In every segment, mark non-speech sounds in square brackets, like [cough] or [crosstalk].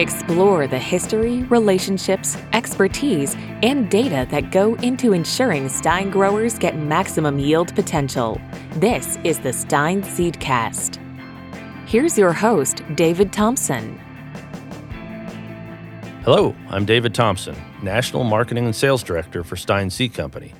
Explore the history, relationships, expertise, and data that go into ensuring Stine growers get maximum yield potential. This is the Stine Seedcast. Here's your host, David Thompson. Hello, I'm David Thompson, National Marketing and Sales Director for Stine Seed Company,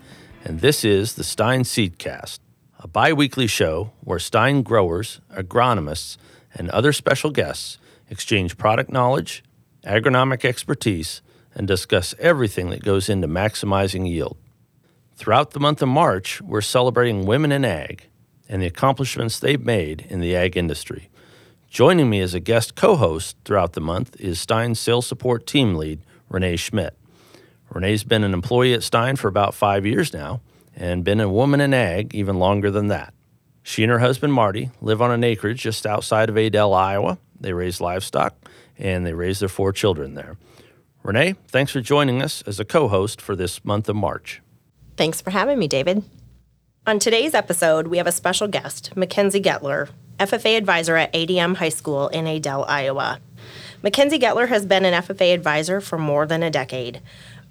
and this is the Stine Seedcast, a bi weekly show where Stine growers, agronomists, and other special guests exchange product knowledge, agronomic expertise, and discuss everything that goes into maximizing yield. Throughout the month of March, we're celebrating women in ag and the accomplishments they've made in the ag industry. Joining me as a guest co host throughout the month is Stine's sales support team lead, Renee Schmidt. Renee's been an employee at Stine for about five years now and been a woman in ag even longer than that. She and her husband Marty live on an acreage just outside of Adel, Iowa, they raise livestock and they raise their four children there. Renee, thanks for joining us as a co host for this month of March. Thanks for having me, David. On today's episode, we have a special guest, McKenzie Gettler, FFA advisor at ADM High School in Adel, Iowa. McKenzie Gettler has been an FFA advisor for more than a decade.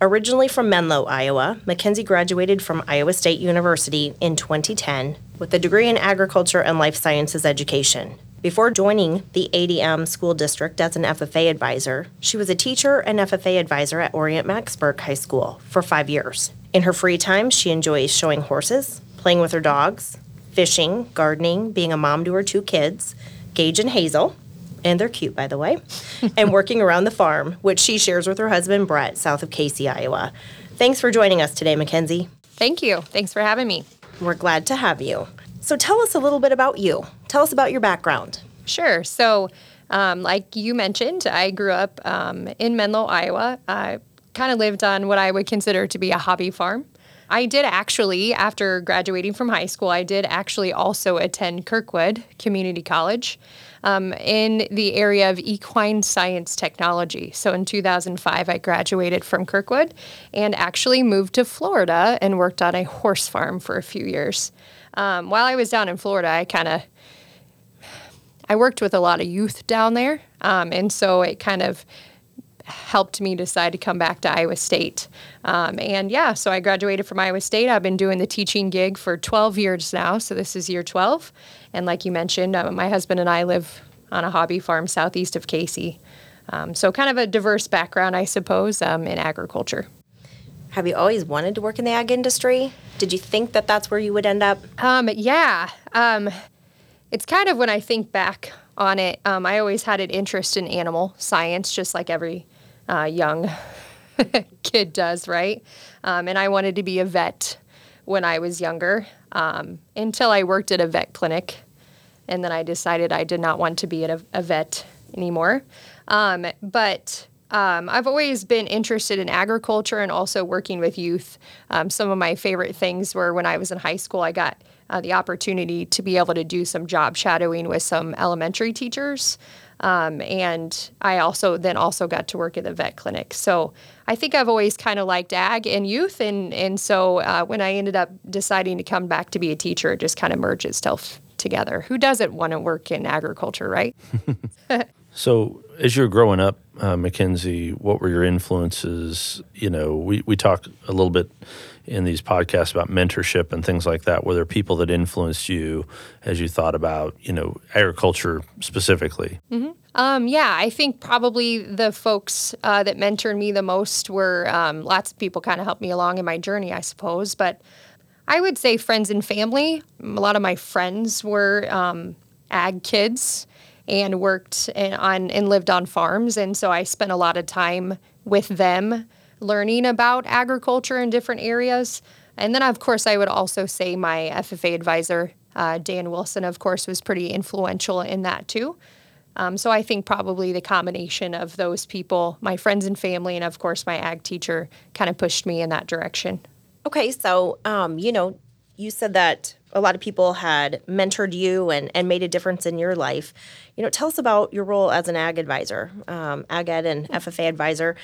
Originally from Menlo, Iowa, McKenzie graduated from Iowa State University in 2010 with a degree in agriculture and life sciences education. Before joining the ADM school district as an FFA advisor, she was a teacher and FFA advisor at Orient Macksburg High School for five years. In her free time, she enjoys showing horses, playing with her dogs, fishing, gardening, being a mom to her two kids, Gage and Hazel, and they're cute, by the way, [laughs] and working around the farm, which she shares with her husband Brett, south of Casey, Iowa. Thanks for joining us today, McKenzie. Thank you. Thanks for having me. We're glad to have you. So tell us a little bit about you. Tell us about your background. Sure. So, um, like you mentioned, I grew up um, in Menlo, Iowa. I kind of lived on what I would consider to be a hobby farm. I did actually, after graduating from high school, I did actually also attend Kirkwood Community College um, in the area of equine science technology. So in 2005, I graduated from Kirkwood and actually moved to Florida and worked on a horse farm for a few years. Um, while I was down in Florida, I kind of I worked with a lot of youth down there, um, and so it kind of helped me decide to come back to Iowa State. Um, and yeah, so I graduated from Iowa State. I've been doing the teaching gig for 12 years now, so this is year 12. And like you mentioned, uh, my husband and I live on a hobby farm southeast of Casey. Um, so kind of a diverse background, I suppose, um, in agriculture. Have you always wanted to work in the ag industry? Did you think that that's where you would end up? Um, yeah. Um, it's kind of when I think back on it, um, I always had an interest in animal science, just like every uh, young [laughs] kid does, right? Um, and I wanted to be a vet when I was younger um, until I worked at a vet clinic. And then I decided I did not want to be a, a vet anymore. Um, but um, I've always been interested in agriculture and also working with youth. Um, some of my favorite things were when I was in high school, I got uh, the opportunity to be able to do some job shadowing with some elementary teachers. Um, and I also then also got to work at the vet clinic. So I think I've always kind of liked ag and youth, and and so uh, when I ended up deciding to come back to be a teacher, it just kind of merged itself together. Who doesn't want to work in agriculture, right? [laughs] so as you're growing up, uh, McKenzie, what were your influences? You know, we, we talk a little bit in these podcasts about mentorship and things like that. Were there people that influenced you as you thought about, you know, agriculture specifically? Mm-hmm. Um, yeah, I think probably the folks uh, that mentored me the most were um, lots of people kind of helped me along in my journey, I suppose. But I would say friends and family. A lot of my friends were um, ag kids and worked in, on and lived on farms, and so I spent a lot of time with them learning about agriculture in different areas. And then, of course, I would also say my FFA advisor, uh, Dan Wilson, of course, was pretty influential in that too. Um, so I think probably the combination of those people, my friends and family, and of course my ag teacher, kind of pushed me in that direction. Okay, so um, you know, you said that a lot of people had mentored you and, and made a difference in your life. You know, tell us about your role as an ag advisor, um, ag ed and FFA advisor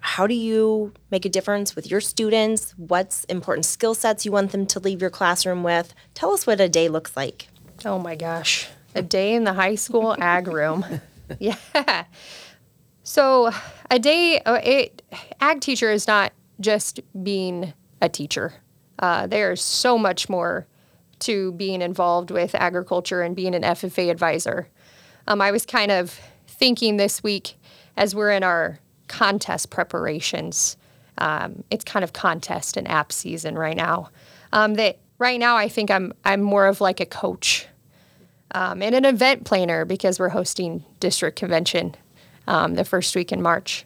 how do you make a difference with your students? What's important skill sets you want them to leave your classroom with? Tell us what a day looks like. Oh my gosh, a day in the high school [laughs] ag room. yeah. So a day, uh, it, ag teacher is not just being a teacher. Uh, there's so much more to being involved with agriculture and being an FFA advisor. Um, I was kind of thinking this week as we're in our contest preparations. Um, it's kind of contest and app season right now. Um, that right now I think I'm I'm more of like a coach um, and an event planner because we're hosting district convention um, the first week in March.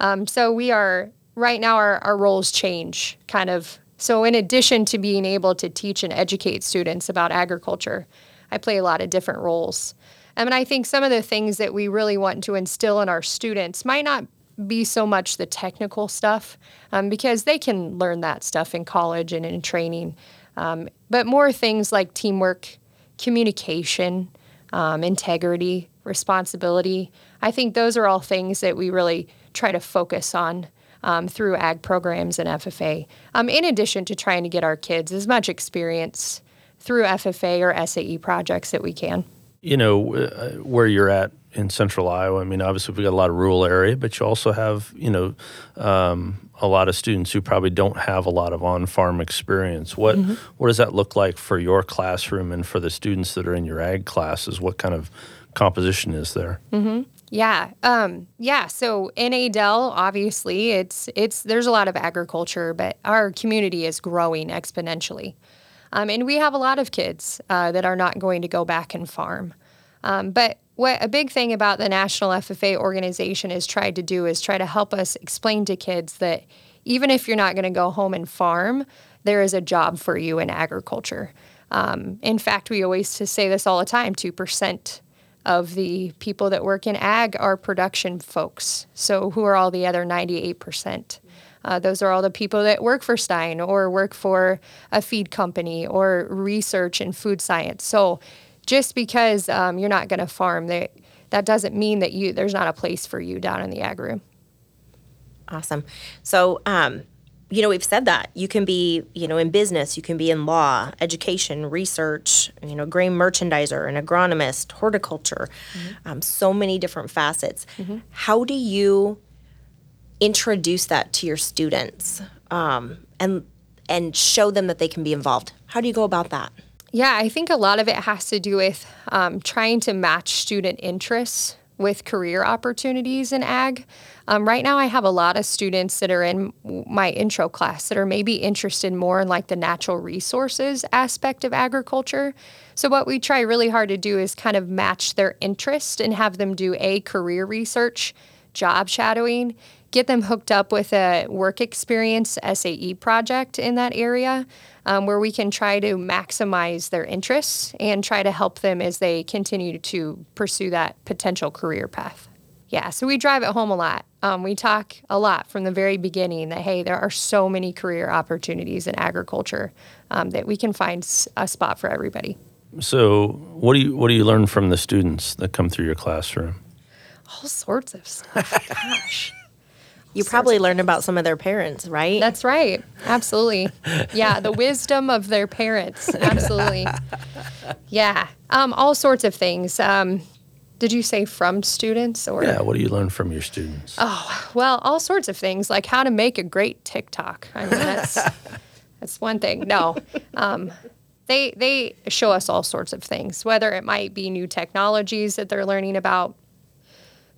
Um, so we are right now our, our roles change kind of. So in addition to being able to teach and educate students about agriculture, I play a lot of different roles. I mean, I think some of the things that we really want to instill in our students might not be so much the technical stuff um, because they can learn that stuff in college and in training, um, but more things like teamwork, communication, um, integrity, responsibility. I think those are all things that we really try to focus on um, through ag programs and FFA, um, in addition to trying to get our kids as much experience through FFA or SAE projects that we can. You know, uh, where you're at in central Iowa, I mean, obviously we've got a lot of rural area, but you also have, you know, um, a lot of students who probably don't have a lot of on-farm experience. What mm-hmm. what does that look like for your classroom and for the students that are in your ag classes? What kind of composition is there? Mm-hmm. Yeah, um, yeah. So in Adel, obviously, it's it's there's a lot of agriculture, but our community is growing exponentially, um, and we have a lot of kids uh, that are not going to go back and farm. Um, but what a big thing about the National FFA organization has tried to do is try to help us explain to kids that even if you're not going to go home and farm, there is a job for you in agriculture. Um, in fact, we always say this all the time: two percent of the people that work in ag are production folks. So, who are all the other 98%? Uh, those are all the people that work for Stine or work for a feed company or research in food science. So, just because um, you're not going to farm, they, that doesn't mean that you there's not a place for you down in the ag room. Awesome. So, um, you know, we've said that you can be, you know, in business, you can be in law, education, research, you know, grain merchandiser, an agronomist, horticulture, mm-hmm. um, so many different facets. Mm-hmm. How do you introduce that to your students um, and and show them that they can be involved? How do you go about that? Yeah, I think a lot of it has to do with um, trying to match student interests with career opportunities in ag. Um, right now, I have a lot of students that are in my intro class that are maybe interested more in like the natural resources aspect of agriculture. So, what we try really hard to do is kind of match their interest and have them do a career research, job shadowing, get them hooked up with a work experience SAE project in that area um, where we can try to maximize their interests and try to help them as they continue to pursue that potential career path. Yeah, so we drive it home a lot. Um, we talk a lot from the very beginning that, hey, there are so many career opportunities in agriculture um, that we can find a spot for everybody. So, what do you what do you learn from the students that come through your classroom? All sorts of stuff. [laughs] Gosh. You probably learned about some of their parents, right? That's right. Absolutely. [laughs] Yeah, the wisdom of their parents. Absolutely. [laughs] Yeah. Um, all sorts of things. Um, did you say from students or? Yeah. What do you learn from your students? Oh well, all sorts of things like how to make a great TikTok. I mean, that's [laughs] that's one thing. No, um, they they show us all sorts of things. Whether it might be new technologies that they're learning about,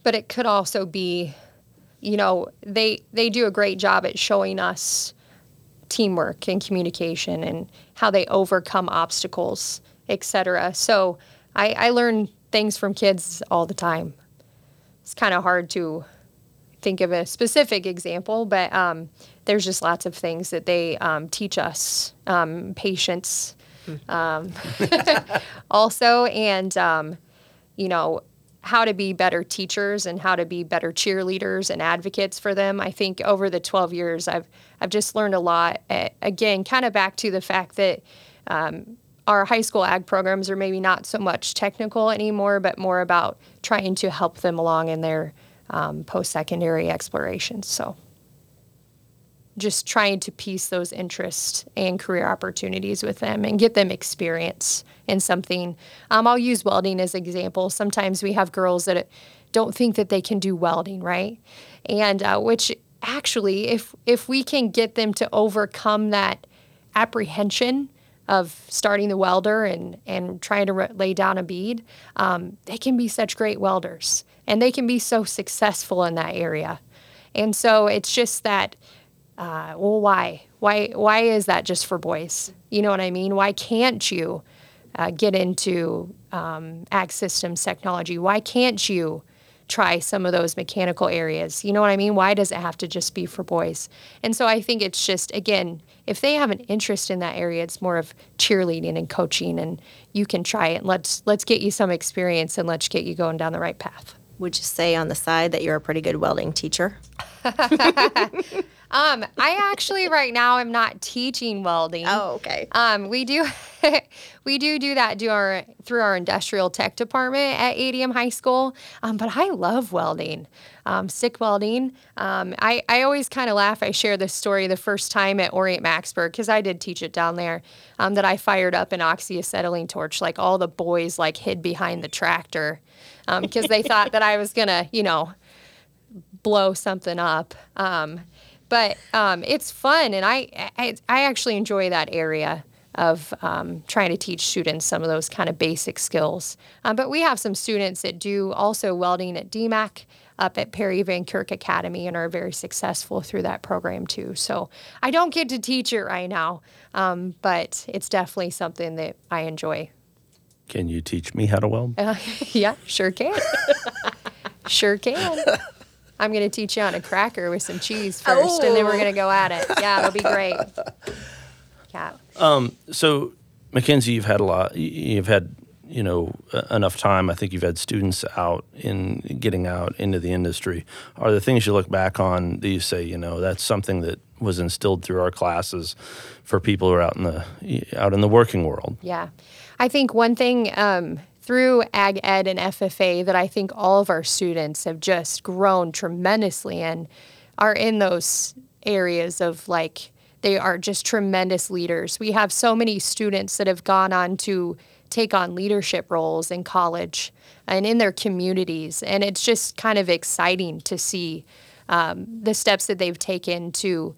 but it could also be you know, they they do a great job at showing us teamwork and communication and how they overcome obstacles, etc. So I, I learn things from kids all the time. It's kind of hard to think of a specific example, but um, there's just lots of things that they um, teach us. Um, patience, hmm. um, [laughs] also, and um, you know, how to be better teachers and how to be better cheerleaders and advocates for them. I think over the 12 years, I've I've just learned a lot. Again, kind of back to the fact that um, our high school ag programs are maybe not so much technical anymore, but more about trying to help them along in their um, post secondary explorations. So. Just trying to piece those interests and career opportunities with them and get them experience in something. Um, I'll use welding as an example. Sometimes we have girls that don't think that they can do welding, right? And uh, which actually, if if we can get them to overcome that apprehension of starting the welder and and trying to re- lay down a bead, um, they can be such great welders, and they can be so successful in that area. And so it's just that. Uh, well, why? Why? Why is that just for boys? You know what I mean? Why can't you uh, get into um, ag systems technology? Why can't you try some of those mechanical areas? You know what I mean? Why does it have to just be for boys? And so I think it's just again, if they have an interest in that area, it's more of cheerleading and coaching, and you can try it. Let's let's get you some experience and let's get you going down the right path. Would you say on the side that you're a pretty good welding teacher? [laughs] [laughs] Um, I actually [laughs] right now am not teaching welding. Oh, okay. Um, we do [laughs] we do do that do our through our industrial tech department at ADM High School. Um, but I love welding, um, stick welding. Um, I I always kind of laugh. I share this story the first time at Orient Macksburg because I did teach it down there. Um, that I fired up an oxyacetylene torch. Like all the boys like hid behind the tractor because um, they thought that I was gonna you know blow something up. Um, but um, it's fun, and I, I, I actually enjoy that area of um, trying to teach students some of those kind of basic skills. Um, but we have some students that do also welding at DMACC up at Perry Van Kirk Academy and are very successful through that program too. So I don't get to teach it right now, um, but it's definitely something that I enjoy. Can you teach me how to weld? Uh, [laughs] yeah, sure can. [laughs] sure can. [laughs] I'm going to teach you on a cracker with some cheese first, oh. and then we're going to go at it. Yeah, it'll be great. [laughs] Yeah. Um, so, McKenzie, you've had a lot. You've had you know enough time. I think you've had students out in getting out into the industry. Are there things you look back on that you say, you know, that's something that was instilled through our classes for people who are out in the out in the working world? Yeah, I think one thing. Um, through Ag Ed and FFA that I think all of our students have just grown tremendously and are in those areas of like they are just tremendous leaders. We have so many students that have gone on to take on leadership roles in college and in their communities. And it's just kind of exciting to see um, the steps that they've taken to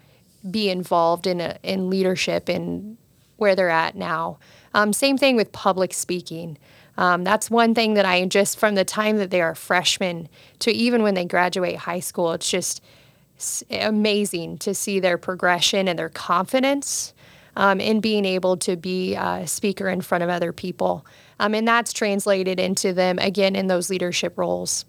be involved in, a, in leadership and where they're at now. Um, same thing with public speaking. Um, that's one thing that I just from the time that they are freshmen to even when they graduate high school, it's just amazing to see their progression and their confidence um, in being able to be a speaker in front of other people. Um, and that's translated into them again in those leadership roles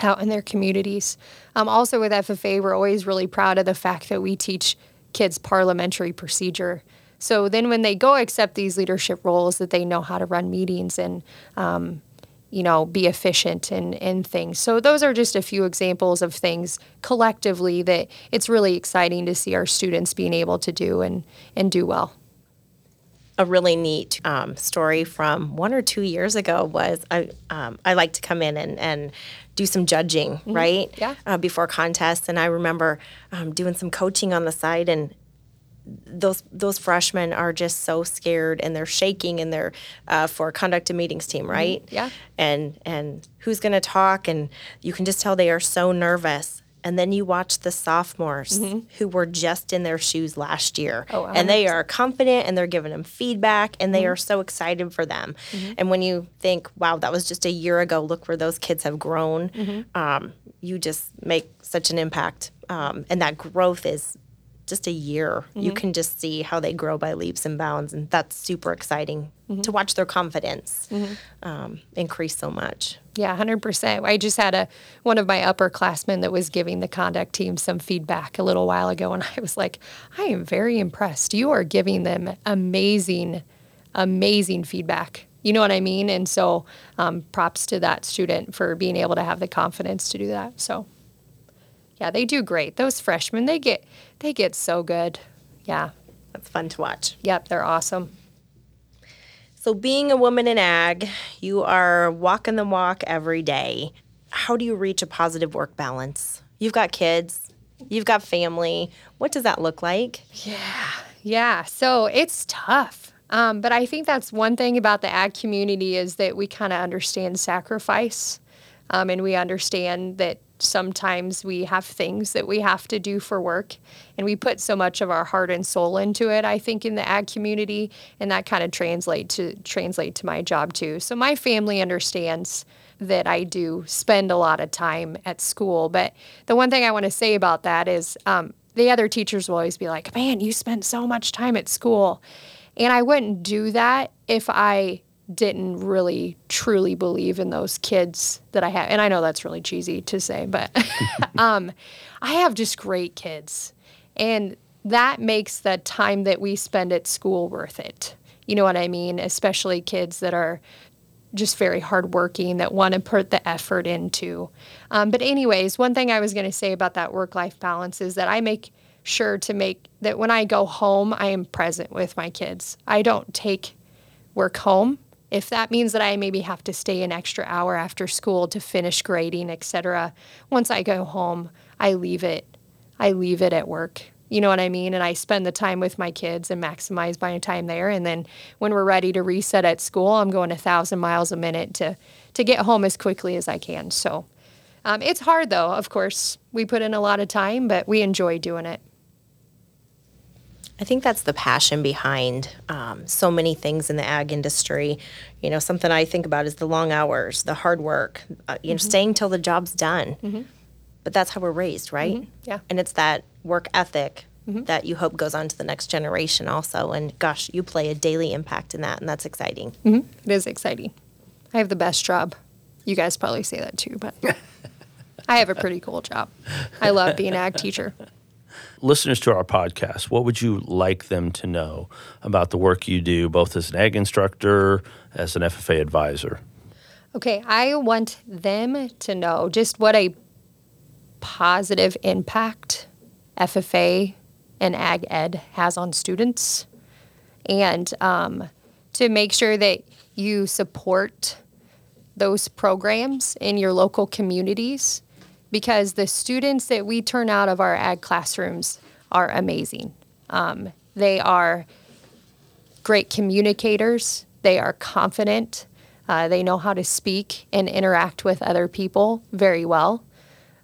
out in their communities. Um, also, with FFA, we're always really proud of the fact that we teach kids parliamentary procedure. So then when they go accept these leadership roles, that they know how to run meetings and um, you know, be efficient in, in things. So those are just a few examples of things collectively that it's really exciting to see our students being able to do and, and do well. A really neat um, story from one or two years ago was I, um, I like to come in and, and do some judging, mm-hmm. right? Yeah. Uh, before contests. And I remember um, doing some coaching on the side and those those freshmen are just so scared and they're shaking and they're uh, for conduct of meetings team, mm-hmm. right? Yeah. And and who's going to talk and you can just tell they are so nervous. And then you watch the sophomores mm-hmm. who were just in their shoes last year, oh, and they are confident and they're giving them feedback and they mm-hmm. are so excited for them. Mm-hmm. And when you think, "Wow, that was just a year ago. Look where those kids have grown," mm-hmm. um, you just make such an impact, um, and that growth is just a year, mm-hmm. you can just see how they grow by leaps and bounds, and that's super exciting mm-hmm. to watch their confidence mm-hmm. um, increase so much. Yeah, hundred percent. I just had a one of my upperclassmen that was giving the conduct team some feedback a little while ago, and I was like, I am very impressed. You are giving them amazing, amazing feedback. You know what I mean? And so, um, props to that student for being able to have the confidence to do that. So yeah, they do great. Those freshmen, they get they get so good. Yeah. That's fun to watch. Yep, they're awesome. So being a woman in ag, you are walking the walk every day. How do you reach a positive work balance? You've got kids, You've got family. What does that look like? Yeah, Yeah. so it's tough. Um, but I think that's one thing about the ag community is that we kind of understand sacrifice um, and we understand that sometimes we have things that we have to do for work and we put so much of our heart and soul into it i think in the ag community and that kind of translate to translate to my job too. So my family understands that i do spend a lot of time at school but the one thing i want to say about that is um, the other teachers will always be like man you spend so much time at school. And i wouldn't do that if i didn't really truly believe in those kids that I have. And I know that's really cheesy to say, but [laughs] um, I have just great kids. And that makes the time that we spend at school worth it. You know what I mean? Especially kids that are just very hardworking, that want to put the effort into. Um, but, anyways, one thing I was going to say about that work life balance is that I make sure to make that when I go home, I am present with my kids. I don't take work home if that means that I maybe have to stay an extra hour after school to finish grading, etc., once I go home, I leave it. I leave it at work. You know what I mean? And I spend the time with my kids and maximize my time there. And then when we're ready to reset at school, I'm going a thousand miles a minute to to get home as quickly as I can. So um, it's hard though. Of course, we put in a lot of time, but we enjoy doing it. I think that's the passion behind um, so many things in the ag industry. You know, something I think about is the long hours, the hard work, uh, you know, mm-hmm. staying till the job's done. Mm-hmm. But that's how we're raised, right? Mm-hmm. Yeah. And it's that work ethic mm-hmm. that you hope goes on to the next generation also. And gosh, you play a daily impact in that, and that's exciting. Mm-hmm. It is exciting. I have the best job. You guys probably say that too, but [laughs] I have a pretty cool job. I love being an ag teacher listeners to our podcast, what would you like them to know about the work you do, both as an ag instructor, as an FFA advisor? Okay, I want them to know just what a positive impact FFA and ag ed has on students, and um, to make sure that you support those programs in your local communities because the students that we turn out of our ag classrooms are amazing. Um, they are great communicators, they are confident, uh, they know how to speak and interact with other people very well.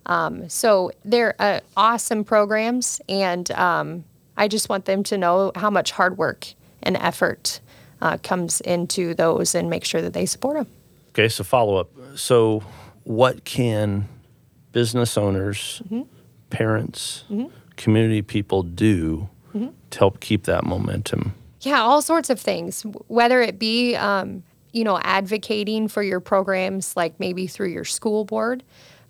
Um, so they're uh, awesome programs, and um, I just want them to know how much hard work and effort uh, comes into those and make sure that they support them. Okay, so follow up. So, what can business owners, mm-hmm. parents, mm-hmm. community people do mm-hmm. to help keep that momentum? Yeah, all sorts of things. Whether it be, um, you know, advocating for your programs, like maybe through your school board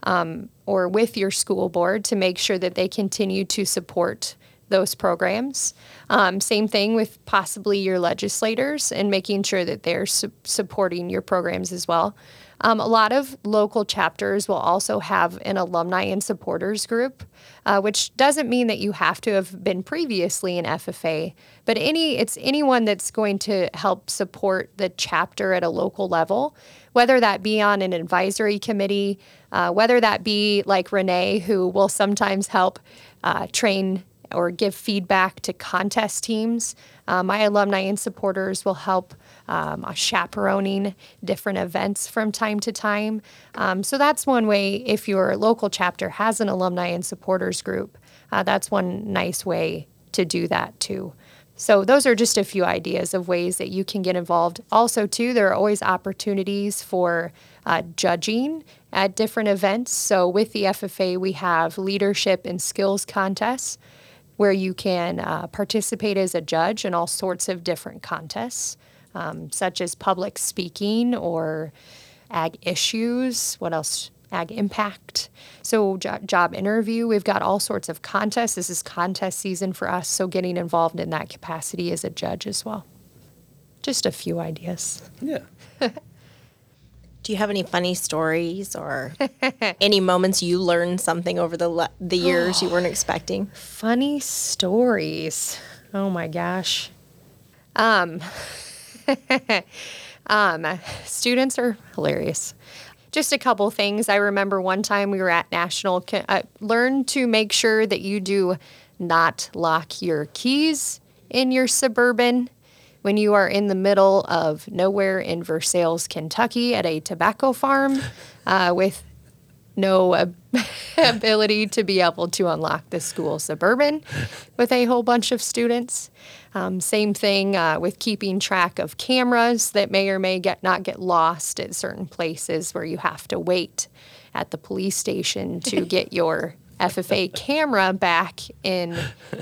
um, or with your school board to make sure that they continue to support those programs. Um, same thing with possibly your legislators and making sure that they're su- supporting your programs as well. Um, a lot of local chapters will also have an alumni and supporters group, uh, which doesn't mean that you have to have been previously an FFA, but any it's anyone that's going to help support the chapter at a local level, whether that be on an advisory committee, uh, whether that be like Renee, who will sometimes help uh, train or give feedback to contest teams. Uh, my alumni and supporters will help um, chaperoning different events from time to time. Um, so that's one way if your local chapter has an alumni and supporters group, uh, that's one nice way to do that too. So those are just a few ideas of ways that you can get involved. Also, too, there are always opportunities for uh, judging at different events. So with the FFA, we have leadership and skills contests where you can uh, participate as a judge in all sorts of different contests um, such as public speaking or ag issues. What else? Ag impact. So, jo- job interview. We've got all sorts of contests. This is contest season for us. So, getting involved in that capacity as a judge as well. Just a few ideas. Yeah. [laughs] Do you have any funny stories or [laughs] any moments you learned something over the le- the years you weren't [gasps] expecting? Funny stories. Oh my gosh. Um, [laughs] um, students are hilarious. just a couple things. I remember one time we were at National, uh, learn to make sure that you do not lock your keys in your suburban when you are in the middle of nowhere in Versailles, Kentucky, at a tobacco farm uh, with no ab- [laughs] ability to be able to unlock the school suburban with a whole bunch of students. Um, same thing uh, with keeping track of cameras that may or may get not get lost at certain places where you have to wait at the police station to [laughs] get your FFA [laughs] camera back in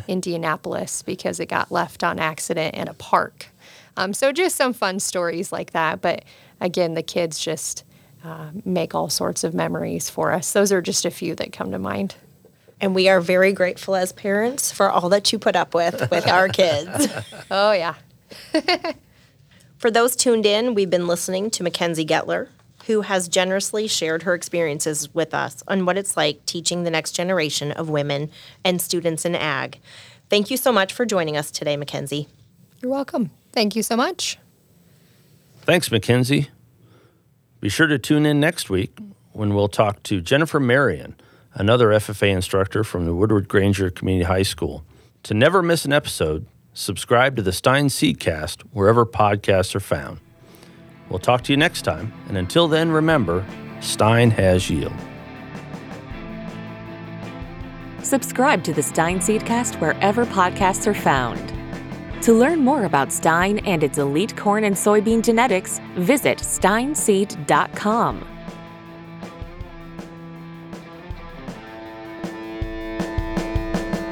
Indianapolis because it got left on accident in a park. Um, so just some fun stories like that. But again, the kids just uh, make all sorts of memories for us. Those are just a few that come to mind. And we are very grateful as parents for all that you put up with with our [laughs] kids. oh, yeah. [laughs] for those tuned in, we've been listening to McKenzie Gettler, who has generously shared her experiences with us on what it's like teaching the next generation of women and students in ag. Thank you so much for joining us today, McKenzie. You're welcome. Thank you so much. Thanks, McKenzie. Be sure to tune in next week when we'll talk to Jennifer Marion, another FFA instructor from the Woodward Granger Community High School. To never miss an episode, subscribe to the Stine Seedcast wherever podcasts are found. We'll talk to you next time, and until then, remember Stine has yield. Subscribe to the Stine Seedcast wherever podcasts are found. To learn more about Stine and its elite corn and soybean genetics, visit stineseed.com.